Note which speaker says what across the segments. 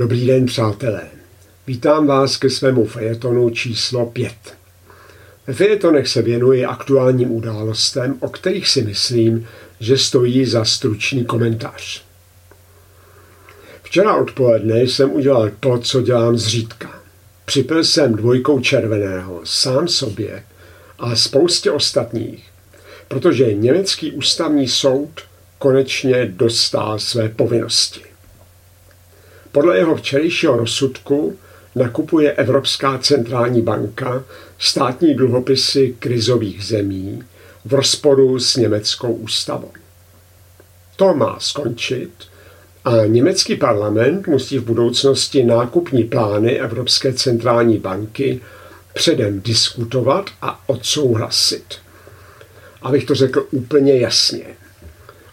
Speaker 1: Dobrý den, přátelé. Vítám vás ke svému fejetonu číslo 5. Ve fejetonech se věnuji aktuálním událostem, o kterých si myslím, že stojí za stručný komentář. Včera odpoledne jsem udělal to, co dělám zřídka. Připil jsem dvojkou červeného, sám sobě a spoustě ostatních, protože německý ústavní soud konečně dostal své povinnosti. Podle jeho včerejšího rozsudku nakupuje Evropská centrální banka státní dluhopisy krizových zemí v rozporu s německou ústavou. To má skončit a německý parlament musí v budoucnosti nákupní plány Evropské centrální banky předem diskutovat a odsouhlasit. Abych to řekl úplně jasně.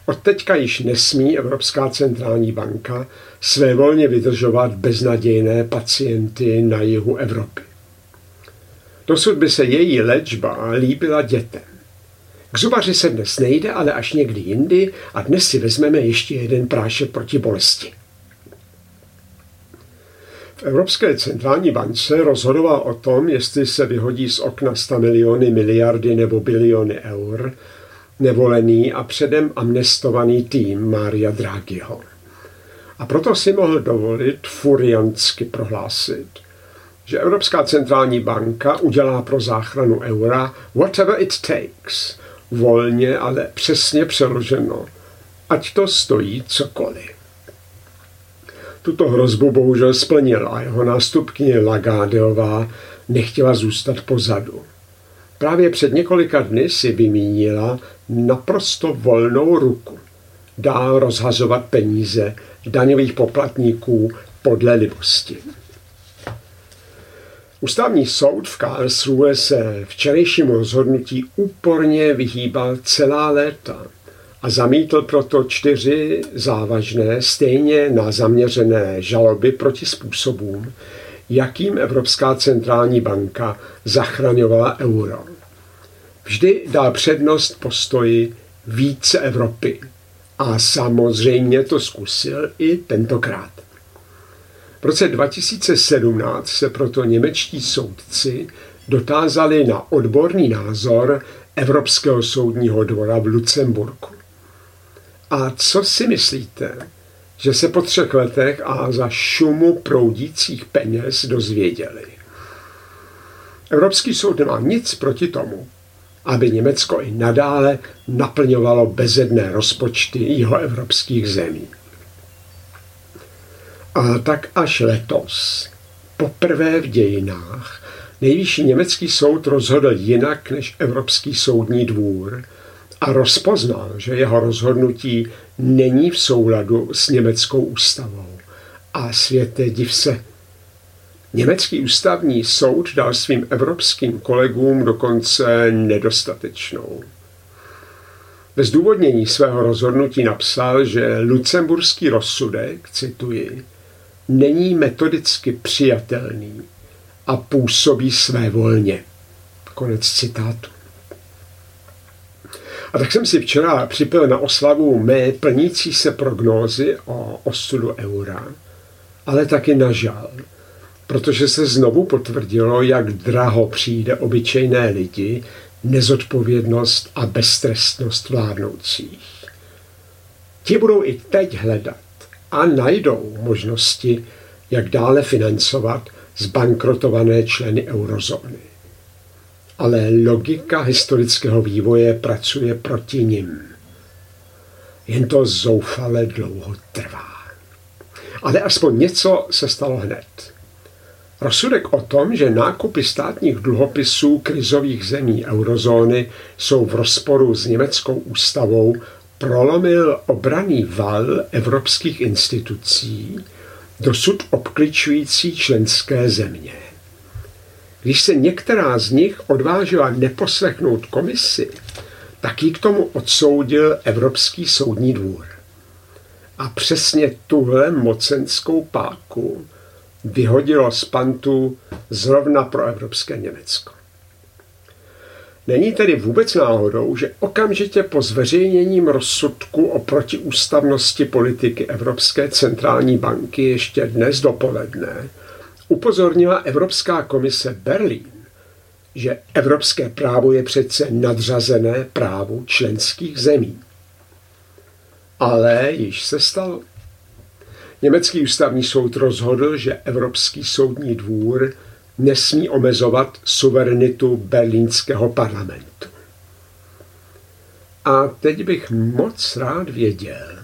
Speaker 1: Od teďka již nesmí Evropská centrální banka své volně vydržovat beznadějné pacienty na jihu Evropy. Dosud by se její léčba líbila dětem. K zubaři se dnes nejde, ale až někdy jindy a dnes si vezmeme ještě jeden prášek proti bolesti. V Evropské centrální bance rozhodoval o tom, jestli se vyhodí z okna 100 miliony, miliardy nebo biliony eur, nevolený a předem amnestovaný tým Mária Draghiho. A proto si mohl dovolit furiansky prohlásit, že Evropská centrální banka udělá pro záchranu eura whatever it takes, volně, ale přesně přeloženo, ať to stojí cokoliv. Tuto hrozbu bohužel splnil a jeho nástupkyně Lagardeová nechtěla zůstat pozadu. Právě před několika dny si vymínila naprosto volnou ruku. Dál rozhazovat peníze daňových poplatníků podle libosti. Ústavní soud v Karlsruhe se včerejšímu rozhodnutí úporně vyhýbal celá léta a zamítl proto čtyři závažné, stejně na zaměřené žaloby proti způsobům, jakým Evropská centrální banka zachraňovala euro. Vždy dal přednost postoji více Evropy a samozřejmě to zkusil i tentokrát. V roce 2017 se proto němečtí soudci dotázali na odborný názor Evropského soudního dvora v Lucemburku. A co si myslíte, že se po třech letech a za šumu proudících peněz dozvěděli? Evropský soud nemá nic proti tomu, aby Německo i nadále naplňovalo bezedné rozpočty jeho evropských zemí. A tak až letos, poprvé v dějinách, nejvyšší německý soud rozhodl jinak než Evropský soudní dvůr a rozpoznal, že jeho rozhodnutí není v souladu s německou ústavou. A světe div se, Německý ústavní soud dal svým evropským kolegům dokonce nedostatečnou. Ve zdůvodnění svého rozhodnutí napsal, že lucemburský rozsudek, cituji, není metodicky přijatelný a působí své volně. Konec citátu. A tak jsem si včera připil na oslavu mé plnící se prognózy o osudu eura, ale taky na žal, protože se znovu potvrdilo, jak draho přijde obyčejné lidi nezodpovědnost a beztrestnost vládnoucích. Ti budou i teď hledat a najdou možnosti, jak dále financovat zbankrotované členy eurozóny. Ale logika historického vývoje pracuje proti nim. Jen to zoufale dlouho trvá. Ale aspoň něco se stalo hned. Rozsudek o tom, že nákupy státních dluhopisů krizových zemí eurozóny jsou v rozporu s německou ústavou, prolomil obraný val evropských institucí, dosud obkličující členské země. Když se některá z nich odvážila neposlechnout komisi, tak ji k tomu odsoudil Evropský soudní dvůr. A přesně tuhle mocenskou páku vyhodilo z pantu zrovna pro evropské Německo. Není tedy vůbec náhodou, že okamžitě po zveřejněním rozsudku o protiústavnosti politiky Evropské centrální banky ještě dnes dopoledne upozornila Evropská komise Berlín, že evropské právo je přece nadřazené právu členských zemí. Ale již se stalo. Německý ústavní soud rozhodl, že Evropský soudní dvůr nesmí omezovat suverenitu berlínského parlamentu. A teď bych moc rád věděl,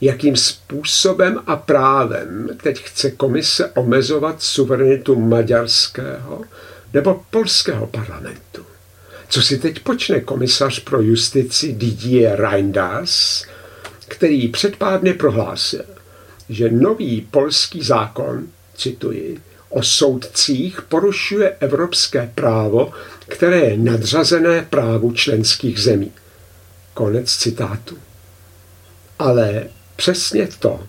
Speaker 1: jakým způsobem a právem teď chce komise omezovat suverenitu maďarského nebo polského parlamentu. Co si teď počne komisař pro justici Didier Reinders, který před pár dny prohlásil, že nový polský zákon, cituji, o soudcích porušuje evropské právo, které je nadřazené právu členských zemí. Konec citátu. Ale přesně to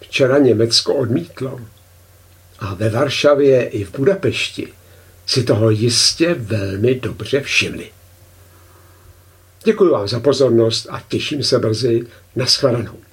Speaker 1: včera Německo odmítlo. A ve Varšavě i v Budapešti si toho jistě velmi dobře všimli. Děkuji vám za pozornost a těším se brzy na shledanou.